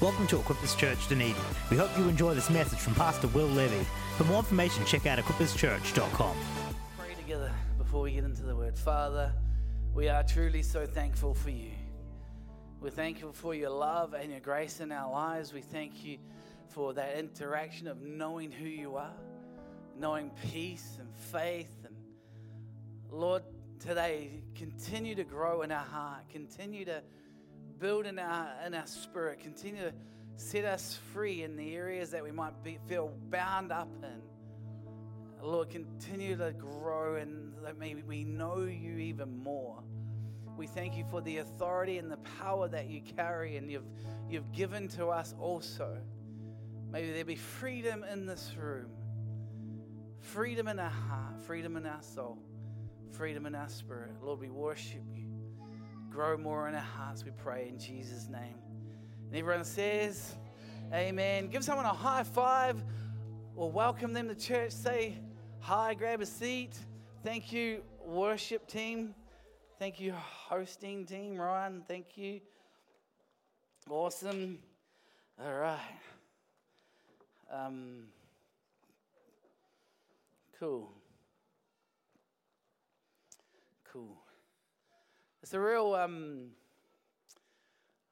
Welcome to Equippers Church Dunedin. We hope you enjoy this message from Pastor Will Levy. For more information, check out equipperschurch.com. Pray together before we get into the word. Father, we are truly so thankful for you. We're thankful for your love and your grace in our lives. We thank you for that interaction of knowing who you are, knowing peace and faith. And Lord, today, continue to grow in our heart, continue to build in our, in our spirit, continue to set us free in the areas that we might be, feel bound up in. Lord, continue to grow and that maybe we know you even more. We thank you for the authority and the power that you carry and you've, you've given to us also. Maybe there be freedom in this room, freedom in our heart, freedom in our soul, freedom in our spirit. Lord, we worship you grow more in our hearts, we pray in Jesus' name. And everyone says, Amen. Give someone a high five or welcome them to church. Say hi, grab a seat. Thank you, worship team. Thank you, hosting team. Ryan, thank you. Awesome. All right. Um, cool. Cool. It's a real. Um,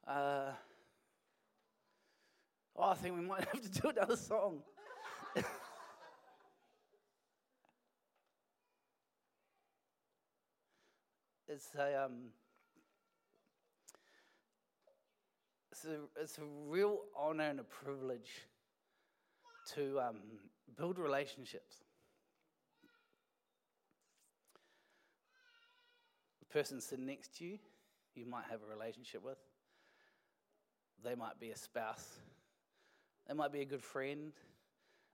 uh, oh, I think we might have to do another song. it's a. Um, it's a, it's a real honor and a privilege to um, build relationships. Person sitting next to you, you might have a relationship with. They might be a spouse. They might be a good friend.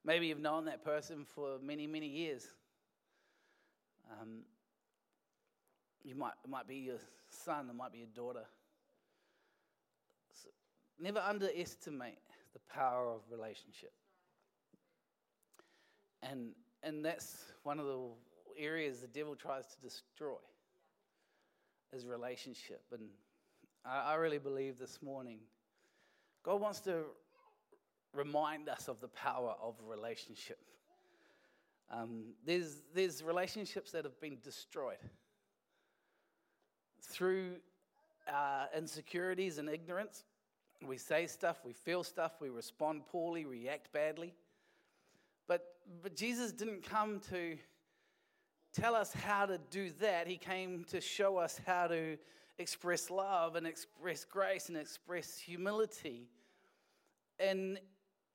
Maybe you've known that person for many, many years. Um, you might, it might be your son, it might be your daughter. So never underestimate the power of relationship. And, and that's one of the areas the devil tries to destroy is relationship. And I, I really believe this morning God wants to remind us of the power of relationship. Um, there's, there's relationships that have been destroyed through uh, insecurities and ignorance. We say stuff, we feel stuff, we respond poorly, react badly. But, but Jesus didn't come to tell us how to do that. He came to show us how to express love and express grace and express humility. And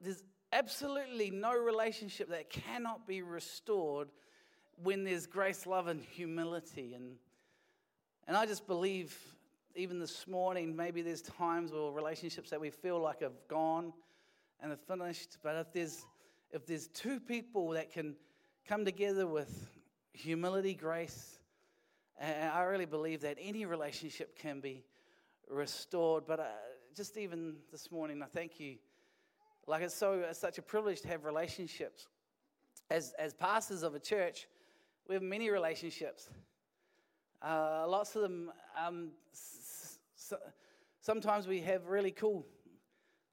there's absolutely no relationship that cannot be restored when there's grace, love, and humility. And, and I just believe, even this morning, maybe there's times or relationships that we feel like have gone and are finished. But if there's, if there's two people that can come together with humility, grace. And I really believe that any relationship can be restored. But uh, just even this morning, I thank you. Like it's so it's such a privilege to have relationships. As as pastors of a church, we have many relationships. Uh, lots of them. Um, sometimes we have really cool,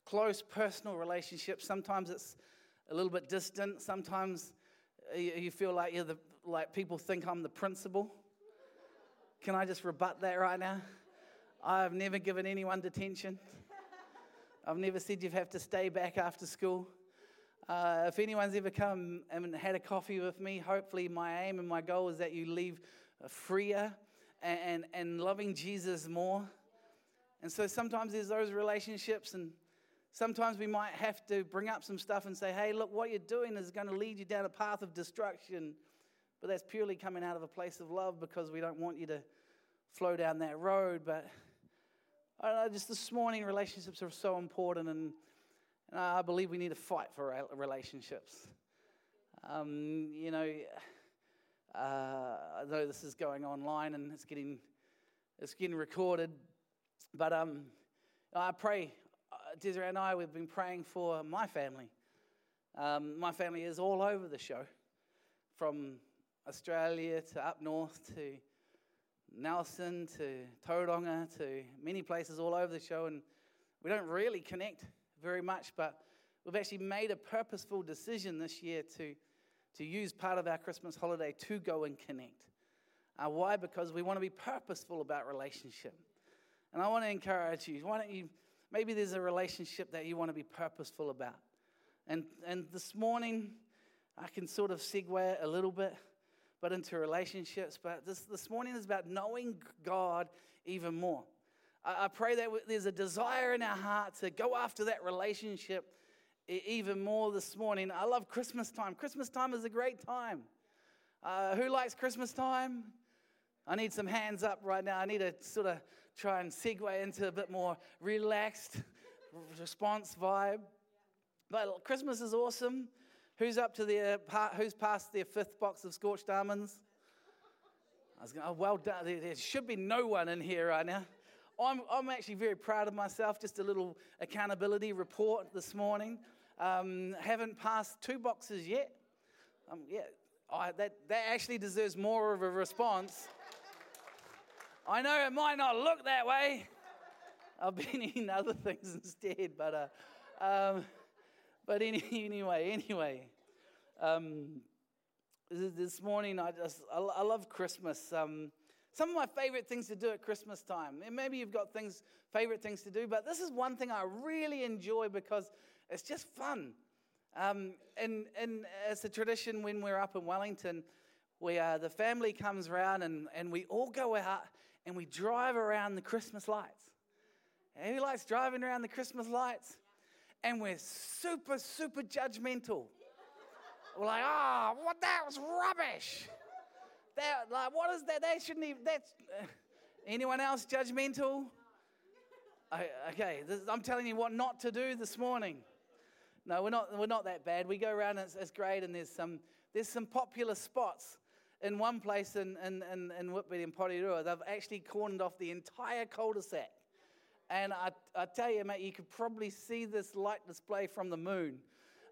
close personal relationships. Sometimes it's a little bit distant. Sometimes you feel like you're the like people think I'm the principal. Can I just rebut that right now? I've never given anyone detention. I've never said you have to stay back after school. Uh, if anyone's ever come and had a coffee with me, hopefully my aim and my goal is that you leave freer and, and, and loving Jesus more. And so sometimes there's those relationships, and sometimes we might have to bring up some stuff and say, hey, look, what you're doing is going to lead you down a path of destruction. But that's purely coming out of a place of love because we don't want you to flow down that road. But I don't know, just this morning, relationships are so important, and, and I believe we need to fight for relationships. Um, you know, uh, I know this is going online and it's getting it's getting recorded, but um, I pray. Uh, Desiree and I, we've been praying for my family. Um, my family is all over the show, from Australia to up north to Nelson to Tauranga to many places all over the show. And we don't really connect very much, but we've actually made a purposeful decision this year to, to use part of our Christmas holiday to go and connect. Uh, why? Because we want to be purposeful about relationship. And I want to encourage you. Why don't you? Maybe there's a relationship that you want to be purposeful about. And, and this morning, I can sort of segue a little bit, but into relationships. But this, this morning is about knowing God even more. I, I pray that there's a desire in our heart to go after that relationship even more this morning. I love Christmas time. Christmas time is a great time. Uh, who likes Christmas time? I need some hands up right now. I need to sort of try and segue into a bit more relaxed response vibe. But Christmas is awesome. Who's up to their who's passed their fifth box of scorched almonds? I was going, oh, well done. There should be no one in here right now. I'm, I'm actually very proud of myself. Just a little accountability report this morning. Um, haven't passed two boxes yet. Um, yeah, I, that, that actually deserves more of a response. I know it might not look that way. I've been eating other things instead, but, uh, um, but any, anyway, anyway. Um, this morning, I just I, I love Christmas. Um, some of my favorite things to do at Christmas time. And maybe you've got things, favorite things to do, but this is one thing I really enjoy because it's just fun. Um, and, and it's a tradition when we're up in Wellington, where the family comes around and, and we all go out and we drive around the Christmas lights. Who likes driving around the Christmas lights? And we're super, super judgmental. We're like, oh, what that was rubbish. That, like, what is that? They shouldn't even, that's, anyone else judgmental? Okay, this, I'm telling you what not to do this morning. No, we're not, we're not that bad. We go around, it's, it's great, and there's some, there's some popular spots in one place in, in, in, in Whitby and Porirua, they've actually cornered off the entire cul-de-sac. And I, I tell you, mate, you could probably see this light display from the moon.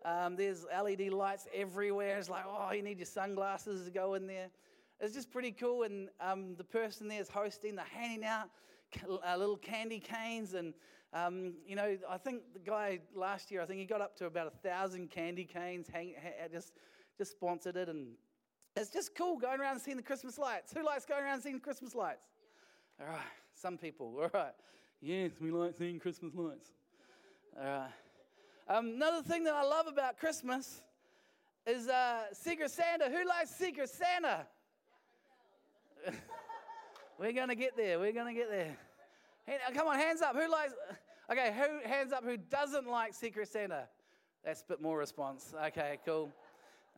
Um, there's LED lights everywhere. It's like, oh, you need your sunglasses to go in there. It's just pretty cool. And um, the person there is hosting, they're handing out uh, little candy canes. And, um, you know, I think the guy last year, I think he got up to about a thousand candy canes, hang, ha, just, just sponsored it. And it's just cool going around and seeing the Christmas lights. Who likes going around and seeing the Christmas lights? All right, some people. All right. Yes, we like seeing Christmas lights. All right. Um, another thing that I love about Christmas is uh, Secret Santa. Who likes Secret Santa? We're going to get there. We're going to get there. Hey, come on, hands up. Who likes. Okay, who hands up who doesn't like Secret Santa? That's a bit more response. Okay, cool.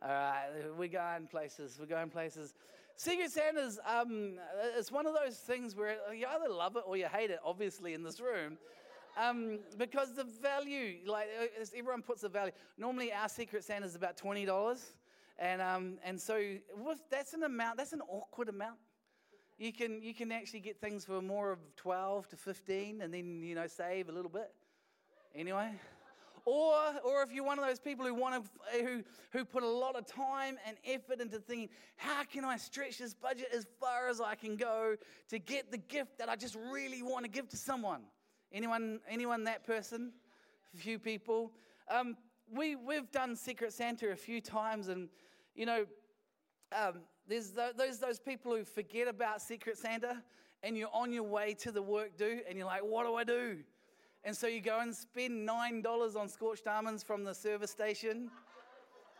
All right, we're going places. We're going places. Secret Santa's, um, it's one of those things where you either love it or you hate it, obviously, in this room. Um, because the value, like everyone puts the value. Normally, our Secret Santa is about twenty dollars, and um, and so with, that's an amount. That's an awkward amount. You can you can actually get things for more of twelve to fifteen, and then you know save a little bit. Anyway. Or, or if you're one of those people who, want to, who, who put a lot of time and effort into thinking, how can I stretch this budget as far as I can go to get the gift that I just really want to give to someone? Anyone, anyone that person? A few people. Um, we, we've done Secret Santa a few times, and, you know, um, there's those, those people who forget about Secret Santa, and you're on your way to the work do, and you're like, what do I do? And so you go and spend $9 on scorched almonds from the service station.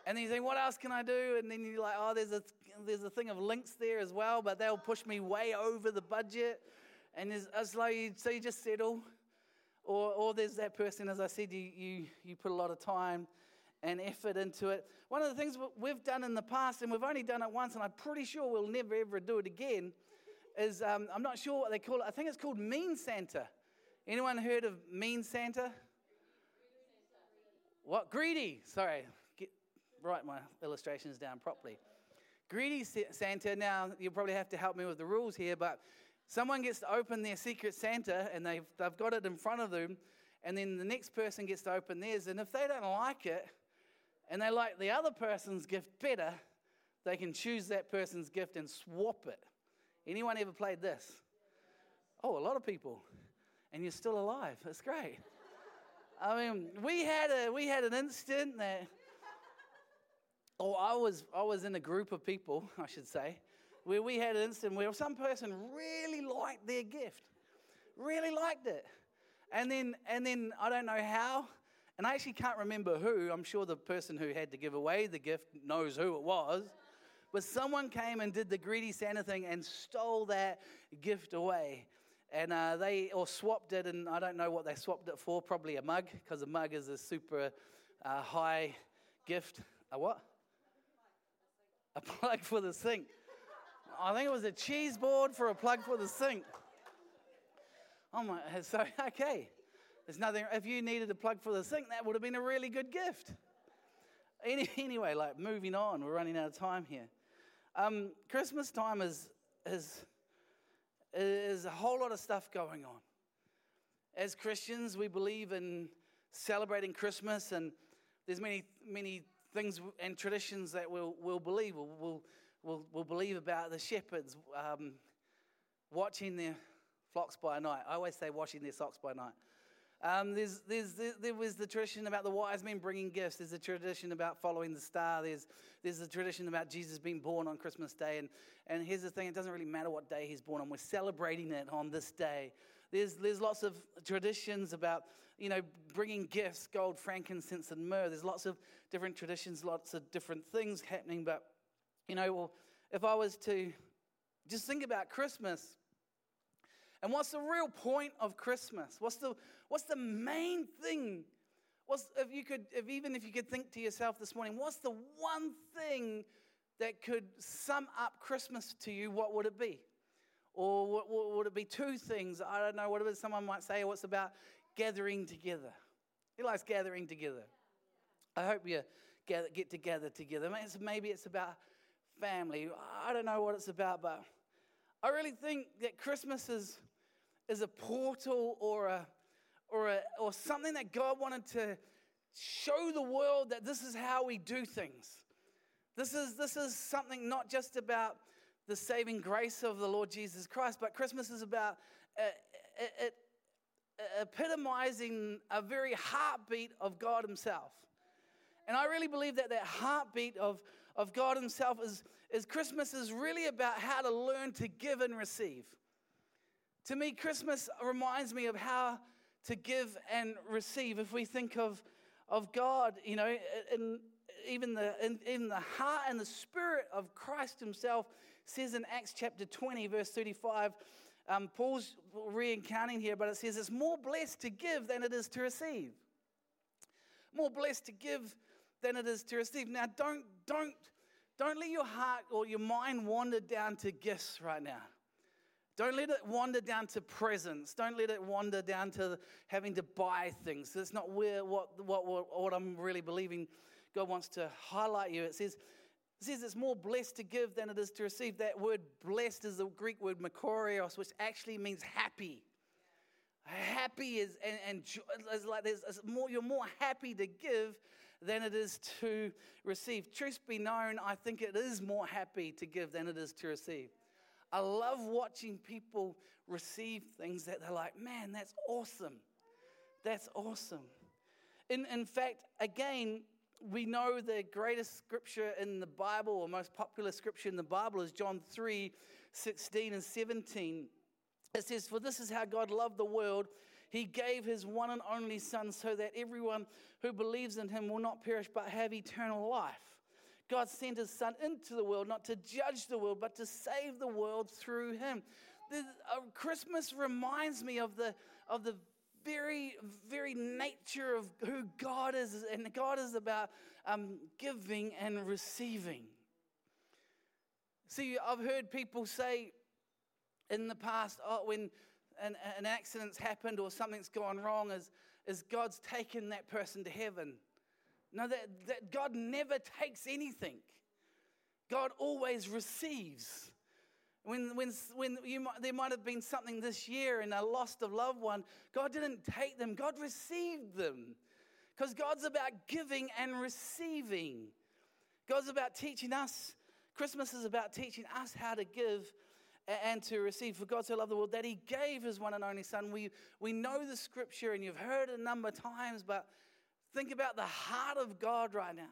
And then you think, what else can I do? And then you're like, oh, there's a, there's a thing of Lynx there as well, but they'll push me way over the budget. And it's like, so you just settle. Or, or there's that person, as I said, you, you, you put a lot of time and effort into it. One of the things we've done in the past, and we've only done it once, and I'm pretty sure we'll never ever do it again, is um, I'm not sure what they call it. I think it's called Mean Santa. Anyone heard of mean Santa? What? Greedy. Sorry. Get, write my illustrations down properly. Greedy Santa. Now, you'll probably have to help me with the rules here, but someone gets to open their secret Santa and they've, they've got it in front of them, and then the next person gets to open theirs. And if they don't like it and they like the other person's gift better, they can choose that person's gift and swap it. Anyone ever played this? Oh, a lot of people and you're still alive. That's great. I mean, we had a we had an instant that. Oh, I was I was in a group of people, I should say, where we had an instant where some person really liked their gift, really liked it, and then and then I don't know how, and I actually can't remember who. I'm sure the person who had to give away the gift knows who it was. But someone came and did the greedy Santa thing and stole that gift away and uh, they or swapped it, and I don't know what they swapped it for. Probably a mug, because a mug is a super uh, high gift. A what? A plug for the sink. I think it was a cheese board for a plug for the sink. Oh my! So okay, there's nothing. If you needed a plug for the sink, that would have been a really good gift. Any, anyway, like moving on, we're running out of time here. Um, Christmas time is is there's a whole lot of stuff going on. As Christians, we believe in celebrating Christmas, and there's many, many things and traditions that we'll, we'll believe. We'll, we'll, we'll, we'll believe about the shepherds um, watching their flocks by night. I always say washing their socks by night. Um, there's, there's, there was the tradition about the wise men bringing gifts. There's a tradition about following the star. There's, there's a tradition about Jesus being born on Christmas Day. And, and here's the thing it doesn't really matter what day he's born on, we're celebrating it on this day. There's, there's lots of traditions about, you know, bringing gifts, gold, frankincense, and myrrh. There's lots of different traditions, lots of different things happening. But, you know, well, if I was to just think about Christmas, and what's the real point of Christmas? What's the, what's the main thing? What's, if you could, if even if you could think to yourself this morning, what's the one thing that could sum up Christmas to you? What would it be? Or what, what, would it be two things? I don't know. Whatever someone might say, what's about gathering together? He likes gathering together. I hope you gather, get together together. Maybe it's about family. I don't know what it's about, but I really think that Christmas is, is a portal or, a, or, a, or something that God wanted to show the world that this is how we do things. This is, this is something not just about the saving grace of the Lord Jesus Christ, but Christmas is about uh, it, uh, epitomizing a very heartbeat of God Himself. And I really believe that that heartbeat of, of God Himself is, is Christmas is really about how to learn to give and receive. To me, Christmas reminds me of how to give and receive. If we think of, of God, you know, in, even, the, in, the heart and the spirit of Christ Himself says in Acts chapter 20, verse 35. Um, Paul's recounting here, but it says it's more blessed to give than it is to receive. More blessed to give than it is to receive. Now, don't, don't don't let your heart or your mind wander down to gifts right now. Don't let it wander down to presents. Don't let it wander down to having to buy things. That's not where what, what, what, I'm really believing God wants to highlight you. It says, it says it's more blessed to give than it is to receive. That word blessed is the Greek word makarios, which actually means happy. Happy is, and, and it's like there's more, you're more happy to give than it is to receive. Truth be known, I think it is more happy to give than it is to receive. I love watching people receive things that they're like, man, that's awesome. That's awesome. In, in fact, again, we know the greatest scripture in the Bible, or most popular scripture in the Bible, is John 3 16 and 17. It says, For this is how God loved the world he gave his one and only Son so that everyone who believes in him will not perish but have eternal life. God sent his Son into the world not to judge the world, but to save the world through him. Uh, Christmas reminds me of the, of the very, very nature of who God is, and God is about um, giving and receiving. See, I've heard people say in the past, oh, when an, an accident's happened or something's gone wrong is, is God's taken that person to heaven. No, that, that God never takes anything. God always receives. When, when, when you might, there might have been something this year and a loss of loved one, God didn't take them, God received them. Because God's about giving and receiving. God's about teaching us. Christmas is about teaching us how to give and to receive. For God so loved the world that he gave his one and only Son. We, we know the scripture and you've heard it a number of times, but think about the heart of God right now.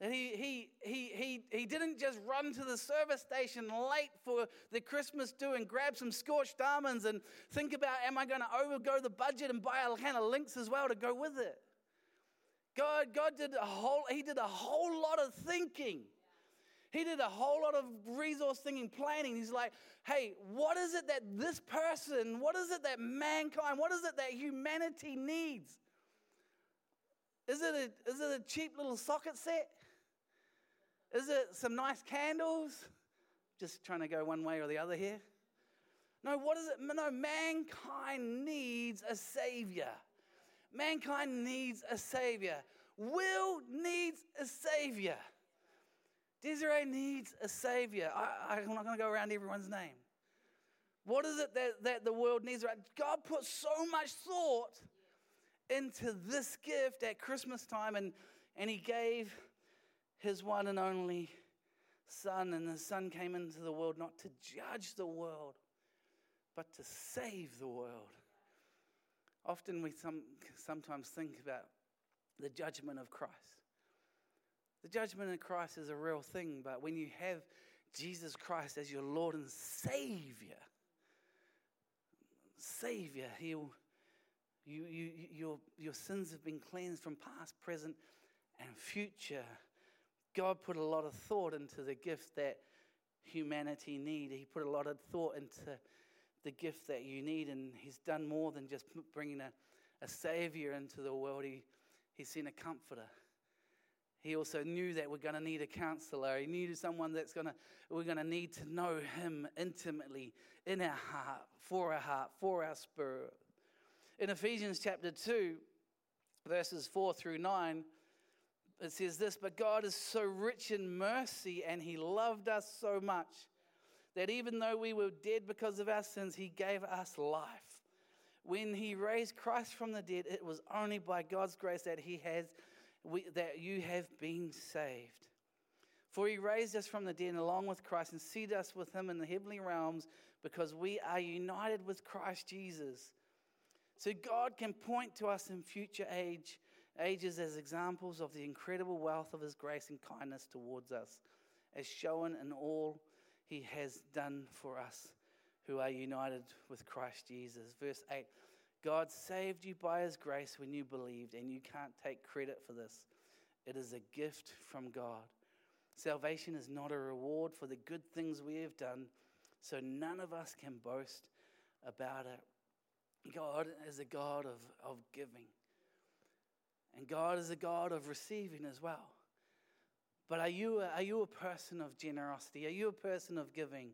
That he, he, he, he, he didn't just run to the service station late for the Christmas do and grab some scorched almonds and think about, am I going to overgo the budget and buy a can of Lynx as well to go with it? God, God did a whole, he did a whole lot of thinking. He did a whole lot of resource thinking, planning. He's like, hey, what is it that this person, what is it that mankind, what is it that humanity needs? Is it a, is it a cheap little socket set? Is it some nice candles? Just trying to go one way or the other here. No, what is it? No, mankind needs a savior. Mankind needs a savior. Will needs a savior. Desiree needs a savior. I, am not going to go around everyone's name. What is it that, that the world needs? God put so much thought into this gift at Christmas time, and, and He gave his one and only Son, and the Son came into the world not to judge the world, but to save the world. Often we some, sometimes think about the judgment of Christ. The judgment of Christ is a real thing, but when you have Jesus Christ as your Lord and Savior, Savior, He'll, you, you, your, your sins have been cleansed from past, present, and future. God put a lot of thought into the gift that humanity need. He put a lot of thought into the gift that you need, and He's done more than just bringing a, a Savior into the world. He, he's sent a comforter. He also knew that we're going to need a counselor. He knew someone that's going to, we're going to need to know Him intimately in our heart, for our heart, for our spirit. In Ephesians chapter 2, verses 4 through 9, it says this, but God is so rich in mercy and he loved us so much that even though we were dead because of our sins, he gave us life. When he raised Christ from the dead, it was only by God's grace that he has we, that you have been saved. For he raised us from the dead along with Christ and seated us with him in the heavenly realms because we are united with Christ Jesus. So God can point to us in future age ages as examples of the incredible wealth of his grace and kindness towards us, as shown in all he has done for us who are united with Christ Jesus. Verse 8 God saved you by his grace when you believed, and you can't take credit for this. It is a gift from God. Salvation is not a reward for the good things we have done, so none of us can boast about it. God is a God of, of giving. And God is a God of receiving as well. But are you, are you a person of generosity? Are you a person of giving?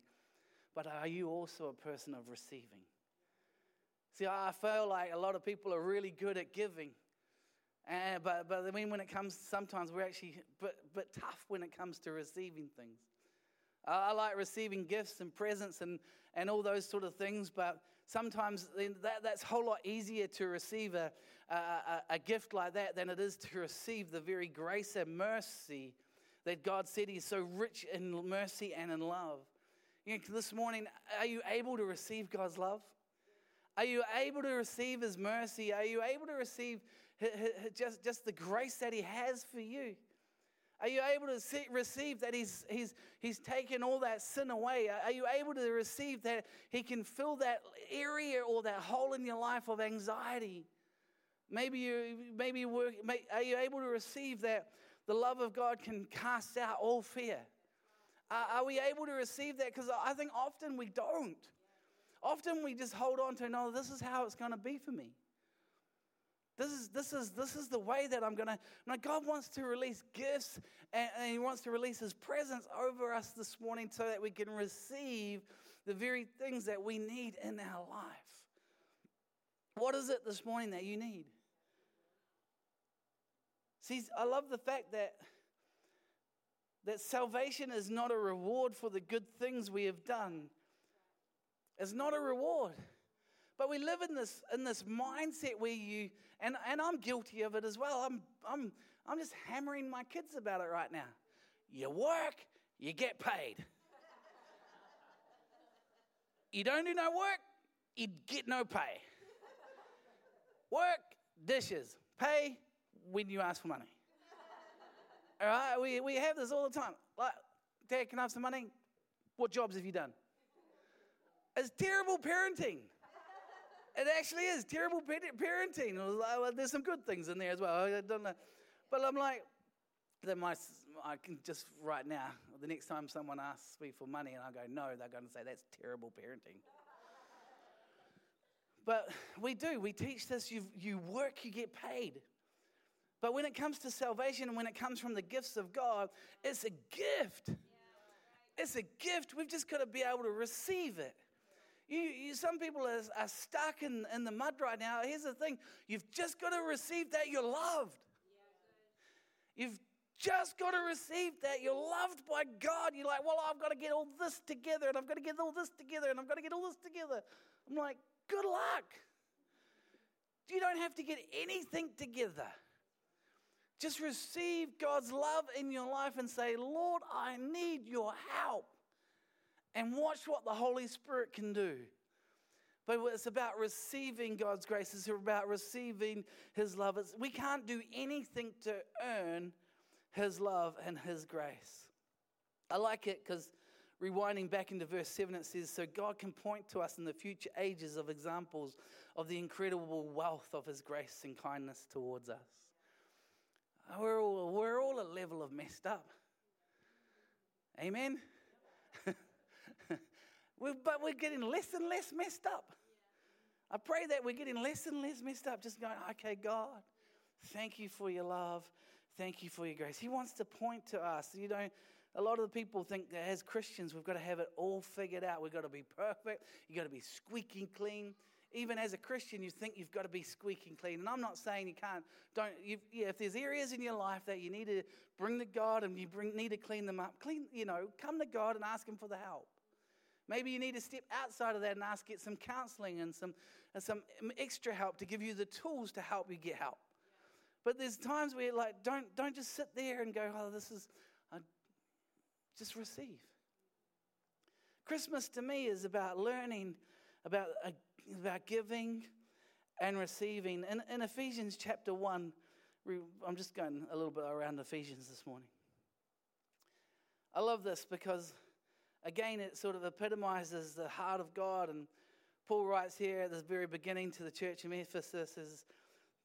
But are you also a person of receiving? See, I feel like a lot of people are really good at giving. And, but, but I mean, when it comes, sometimes we're actually but, but tough when it comes to receiving things. I, I like receiving gifts and presents and, and all those sort of things, but sometimes that, that's a whole lot easier to receive a, a, a, gift like that than it is to receive the very grace and mercy that God said He's so rich in mercy and in love. You know, this morning, are you able to receive God's love? Are you able to receive His mercy? Are you able to receive just, just the grace that He has for you? Are you able to see, receive that he's, he's, he's taken all that sin away? Are you able to receive that He can fill that area or that hole in your life of anxiety? Maybe you, maybe work, may, are you able to receive that the love of God can cast out all fear? Uh, are we able to receive that? Because I think often we don't. Often we just hold on to, no, this is how it's going to be for me. This is, this is, this is the way that I'm going to. Now, God wants to release gifts and, and He wants to release His presence over us this morning so that we can receive the very things that we need in our life. What is it this morning that you need? See, I love the fact that, that salvation is not a reward for the good things we have done. It's not a reward. But we live in this, in this mindset where you, and, and I'm guilty of it as well. I'm, I'm, I'm just hammering my kids about it right now. You work, you get paid. you don't do no work, you get no pay. work, dishes, pay when you ask for money. All right, we, we have this all the time. Like, Dad, can I have some money? What jobs have you done? It's terrible parenting. It actually is terrible parenting. Well, there's some good things in there as well. I don't know. But I'm like, then my, I can just right now, the next time someone asks me for money and I go, no, they're going to say, that's terrible parenting. but we do. We teach this you, you work, you get paid. But when it comes to salvation and when it comes from the gifts of God, it's a gift. Yeah, right. It's a gift. We've just got to be able to receive it. You, you, some people are, are stuck in, in the mud right now. Here's the thing you've just got to receive that you're loved. You've just got to receive that you're loved by God. You're like, well, I've got to get all this together, and I've got to get all this together, and I've got to get all this together. I'm like, good luck. You don't have to get anything together. Just receive God's love in your life and say, Lord, I need your help. And watch what the Holy Spirit can do. But it's about receiving God's grace. It's about receiving His love. It's, we can't do anything to earn His love and His grace. I like it because rewinding back into verse 7, it says, So God can point to us in the future ages of examples of the incredible wealth of His grace and kindness towards us. We're all, we're all a level of messed up. Amen? we but we're getting less and less messed up. I pray that we're getting less and less messed up, just going, okay, God, thank you for your love. Thank you for your grace. He wants to point to us. You know, a lot of the people think that as Christians, we've got to have it all figured out. We've got to be perfect. You've got to be squeaking clean even as a Christian, you think you've got to be squeaking clean. And I'm not saying you can't. Don't. You, yeah, if there's areas in your life that you need to bring to God and you bring, need to clean them up, clean. You know, come to God and ask Him for the help. Maybe you need to step outside of that and ask get some counseling and some and some extra help to give you the tools to help you get help. But there's times where like don't don't just sit there and go, oh, this is. Uh, just receive. Christmas to me is about learning about a about giving and receiving. In, in Ephesians chapter 1, I'm just going a little bit around Ephesians this morning. I love this because, again, it sort of epitomizes the heart of God. And Paul writes here at the very beginning to the church of Ephesus is,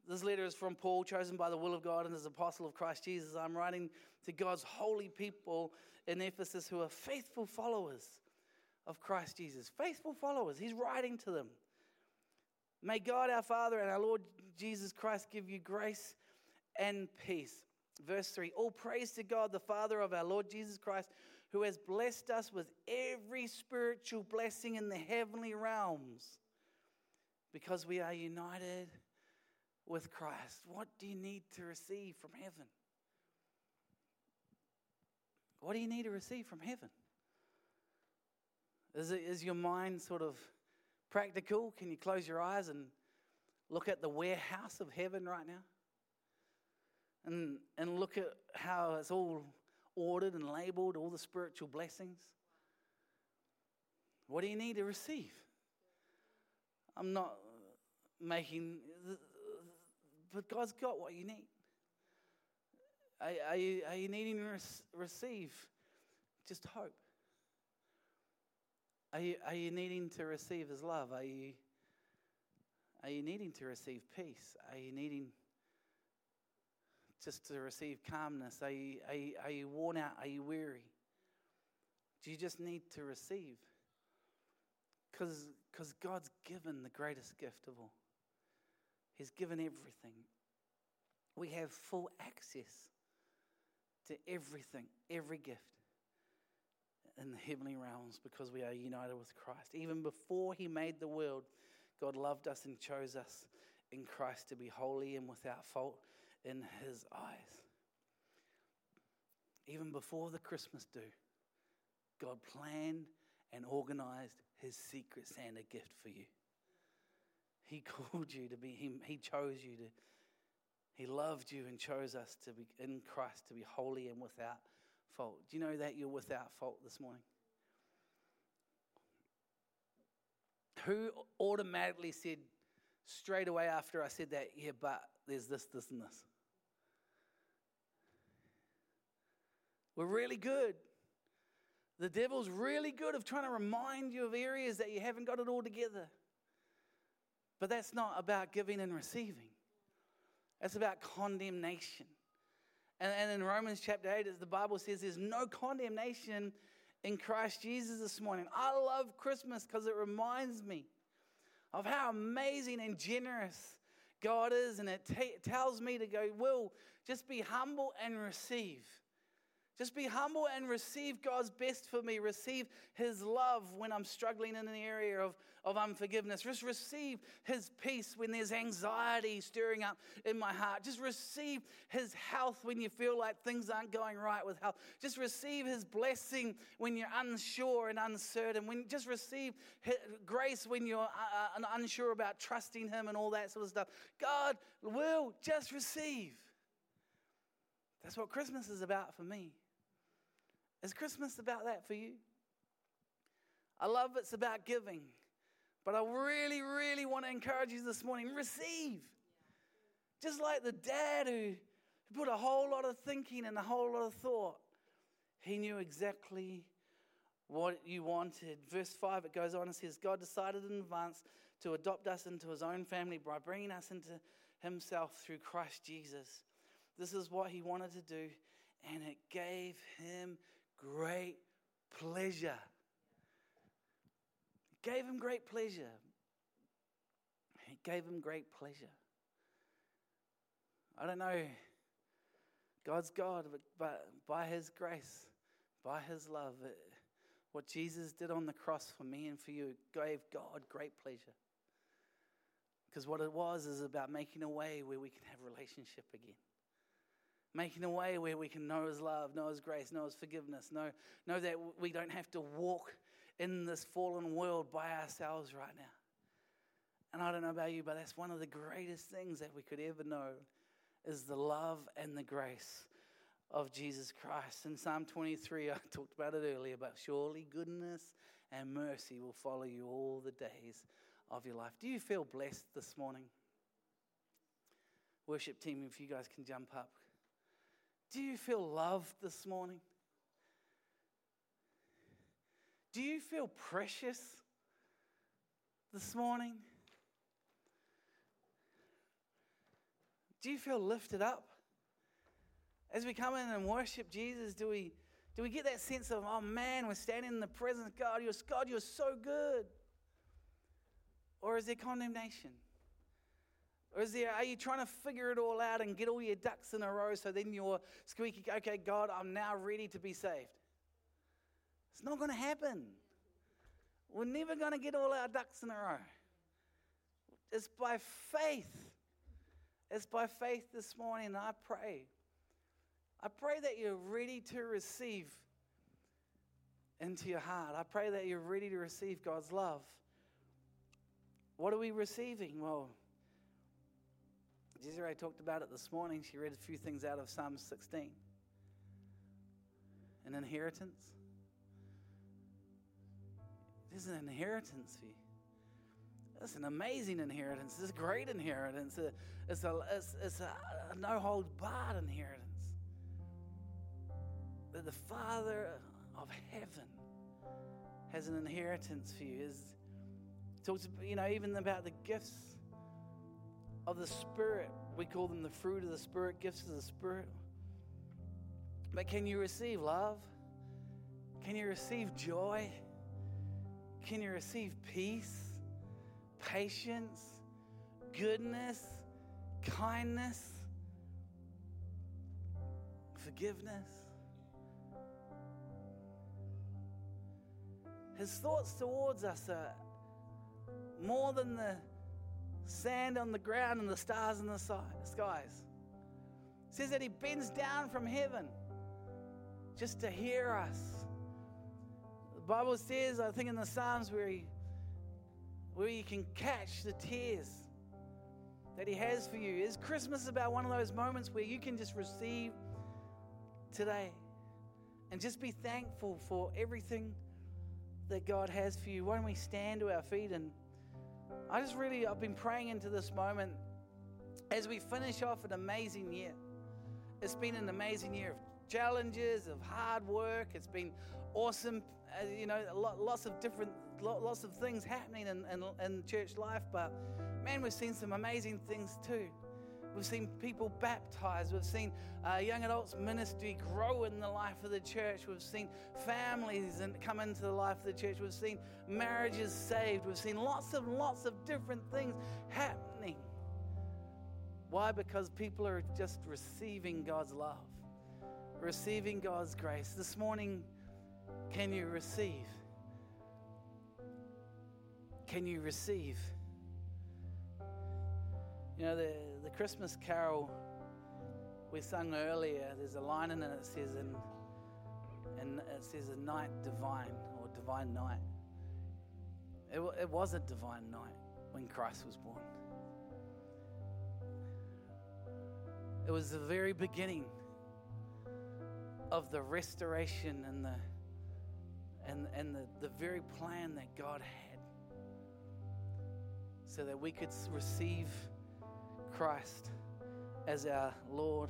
this letter is from Paul, chosen by the will of God and as apostle of Christ Jesus. I'm writing to God's holy people in Ephesus who are faithful followers of Christ Jesus. Faithful followers. He's writing to them. May God our Father and our Lord Jesus Christ give you grace and peace. Verse 3 All praise to God, the Father of our Lord Jesus Christ, who has blessed us with every spiritual blessing in the heavenly realms because we are united with Christ. What do you need to receive from heaven? What do you need to receive from heaven? Is, it, is your mind sort of Practical, can you close your eyes and look at the warehouse of heaven right now? And, and look at how it's all ordered and labeled, all the spiritual blessings. What do you need to receive? I'm not making, but God's got what you need. Are, are, you, are you needing to receive just hope? Are you, are you needing to receive His love? Are you, are you needing to receive peace? Are you needing just to receive calmness? Are you, are you, are you worn out? Are you weary? Do you just need to receive? Because God's given the greatest gift of all. He's given everything. We have full access to everything, every gift in the heavenly realms because we are united with Christ. Even before He made the world, God loved us and chose us in Christ to be holy and without fault in His eyes. Even before the Christmas do, God planned and organized His secret Santa gift for you. He called you to be, He, he chose you to, He loved you and chose us to be in Christ to be holy and without fault. Do you know that you're without fault this morning? Who automatically said straight away after I said that, yeah, but there's this, this, and this? We're really good. The devil's really good of trying to remind you of areas that you haven't got it all together. But that's not about giving and receiving. That's about condemnation. And, and in Romans chapter 8, as the Bible says, there's no condemnation in Christ Jesus this morning. I love Christmas because it reminds me of how amazing and generous God is. And it t- tells me to go, Will, just be humble and receive. Just be humble and receive God's best for me. Receive His love when I'm struggling in an area of, of unforgiveness. Just receive His peace when there's anxiety stirring up in my heart. Just receive His health when you feel like things aren't going right with health. Just receive His blessing when you're unsure and uncertain. When, just receive his grace when you're uh, uh, unsure about trusting Him and all that sort of stuff. God will just receive. That's what Christmas is about for me. Is Christmas about that for you? I love it's about giving, but I really, really want to encourage you this morning receive. Just like the dad who put a whole lot of thinking and a whole lot of thought, he knew exactly what you wanted. Verse 5, it goes on and says, God decided in advance to adopt us into his own family by bringing us into himself through Christ Jesus. This is what he wanted to do, and it gave him great pleasure. It gave him great pleasure. It gave him great pleasure. I don't know. God's God, but, but by His grace, by His love, it, what Jesus did on the cross for me and for you gave God great pleasure. Because what it was is about making a way where we can have relationship again making a way where we can know His love, know His grace, know His forgiveness, know, know that we don't have to walk in this fallen world by ourselves right now. And I don't know about you, but that's one of the greatest things that we could ever know is the love and the grace of Jesus Christ. In Psalm 23, I talked about it earlier, but surely goodness and mercy will follow you all the days of your life. Do you feel blessed this morning? Worship team, if you guys can jump up. Do you feel loved this morning? Do you feel precious this morning? Do you feel lifted up? As we come in and worship Jesus, do we, do we get that sense of, oh man, we're standing in the presence of God, you're, God, you're so good? Or is there condemnation? Or is there, are you trying to figure it all out and get all your ducks in a row so then you're squeaky, okay, God, I'm now ready to be saved? It's not going to happen. We're never going to get all our ducks in a row. It's by faith. It's by faith this morning. I pray. I pray that you're ready to receive into your heart. I pray that you're ready to receive God's love. What are we receiving? Well, Desiree talked about it this morning. She read a few things out of Psalm 16. An inheritance. There's an inheritance for you. It's an amazing inheritance. It's a great inheritance. It's a, it's, it's a, a no holds barred inheritance. That the Father of heaven has an inheritance for you. Is talks, you know, even about the gifts of the Spirit. We call them the fruit of the Spirit, gifts of the Spirit. But can you receive love? Can you receive joy? Can you receive peace, patience, goodness, kindness, forgiveness? His thoughts towards us are more than the sand on the ground and the stars in the skies. It says that he bends down from heaven just to hear us. The Bible says, I think in the Psalms, where, he, where you can catch the tears that he has for you. Is Christmas about one of those moments where you can just receive today and just be thankful for everything that God has for you? Why don't we stand to our feet and I just really, I've been praying into this moment as we finish off an amazing year. It's been an amazing year of challenges, of hard work. It's been awesome, uh, you know, lots of different, lots of things happening in, in, in church life. But man, we've seen some amazing things too. We've seen people baptized. We've seen uh, young adults ministry grow in the life of the church. We've seen families and come into the life of the church. We've seen marriages saved. We've seen lots and lots of different things happening. Why? Because people are just receiving God's love, receiving God's grace. This morning, can you receive? Can you receive? You know, the, the Christmas carol we sung earlier, there's a line in it that says, and, and it says, a night divine or divine night. It, it was a divine night when Christ was born. It was the very beginning of the restoration and the and, and the, the very plan that God had so that we could receive Christ as our Lord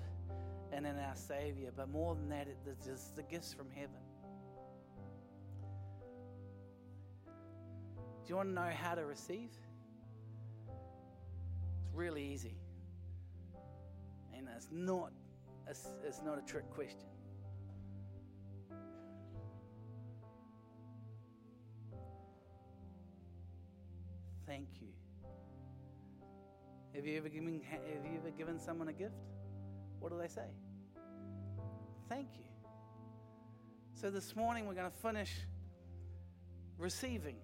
and in our Savior. But more than that, it's the gifts from heaven. Do you want to know how to receive? It's really easy. And it's not, it's, it's not a trick question. Thank you. Have you ever given, have you ever given someone a gift? What do they say? Thank you. So this morning we're going to finish receiving.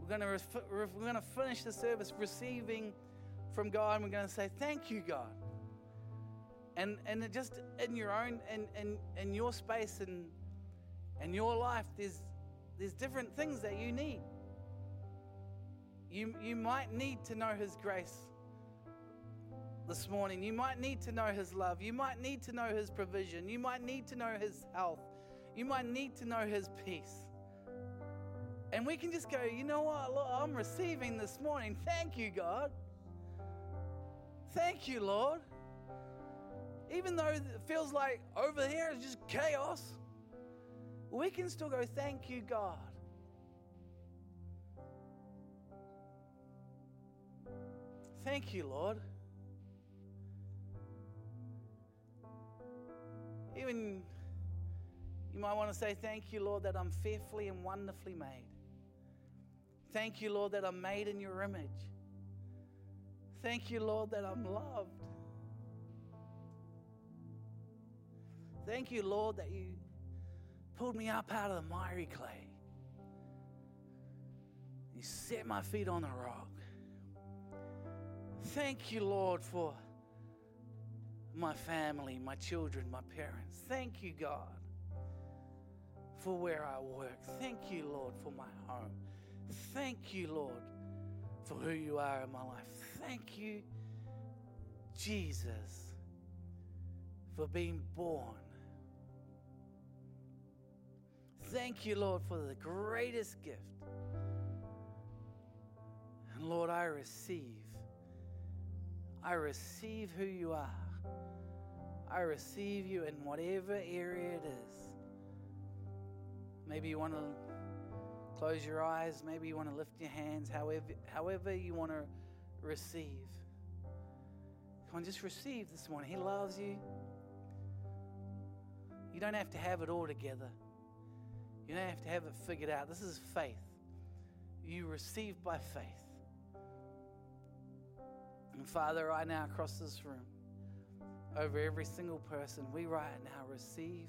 We're going to, we're going to finish the service receiving from God, and we're going to say, Thank you, God. And, and just in your own, in, in, in your space and, and your life, there's, there's different things that you need. You, you might need to know His grace this morning. You might need to know His love. You might need to know His provision. You might need to know His health. You might need to know His peace. And we can just go, you know what? Lord, I'm receiving this morning. Thank you, God. Thank you, Lord. Even though it feels like over here is just chaos, we can still go, thank you, God. Thank you, Lord. Even you might want to say, Thank you, Lord, that I'm fearfully and wonderfully made. Thank you, Lord, that I'm made in your image. Thank you, Lord, that I'm loved. Thank you, Lord, that you pulled me up out of the miry clay. You set my feet on the rock. Thank you, Lord, for my family, my children, my parents. Thank you, God, for where I work. Thank you, Lord, for my home. Thank you, Lord, for who you are in my life. Thank you, Jesus, for being born. Thank you, Lord, for the greatest gift. And Lord, I receive I receive who you are. I receive you in whatever area it is. Maybe you want to close your eyes, maybe you want to lift your hands, however, however you want to receive. Come on, just receive this morning. He loves you. You don't have to have it all together. You don't have to have it figured out. This is faith. You receive by faith. And Father, right now across this room, over every single person, we right now receive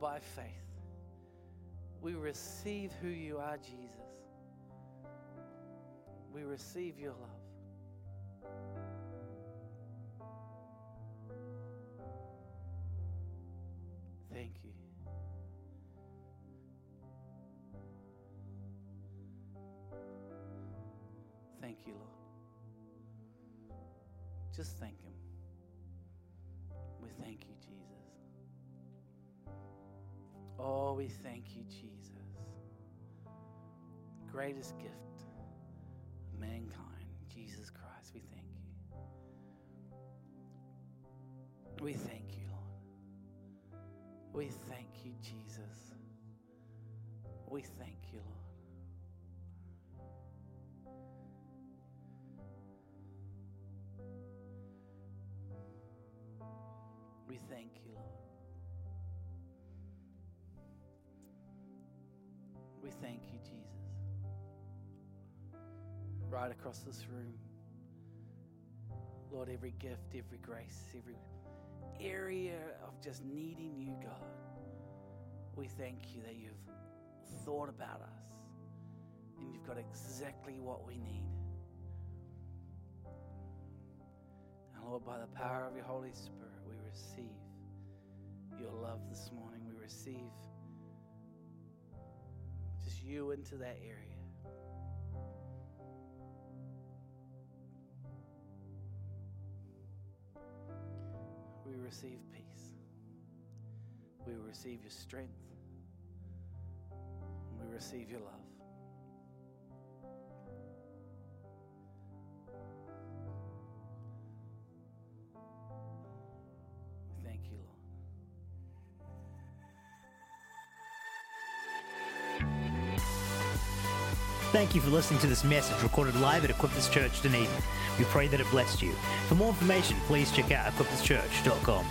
by faith. We receive who you are, Jesus. We receive your love. Thank you. Thank you, Lord. Just thank Him. We thank you, Jesus. Oh, we thank you, Jesus. Greatest gift of mankind, Jesus Christ. We thank you. We thank you, Lord. We thank you, Jesus. We thank Right across this room, Lord, every gift, every grace, every area of just needing you, God, we thank you that you've thought about us and you've got exactly what we need. And Lord, by the power of your Holy Spirit, we receive your love this morning. We receive just you into that area. Receive peace. We will receive your strength. We receive your love. Thank you for listening to this message recorded live at Equippers Church Dunedin. We pray that it blessed you. For more information, please check out equipperschurch.com.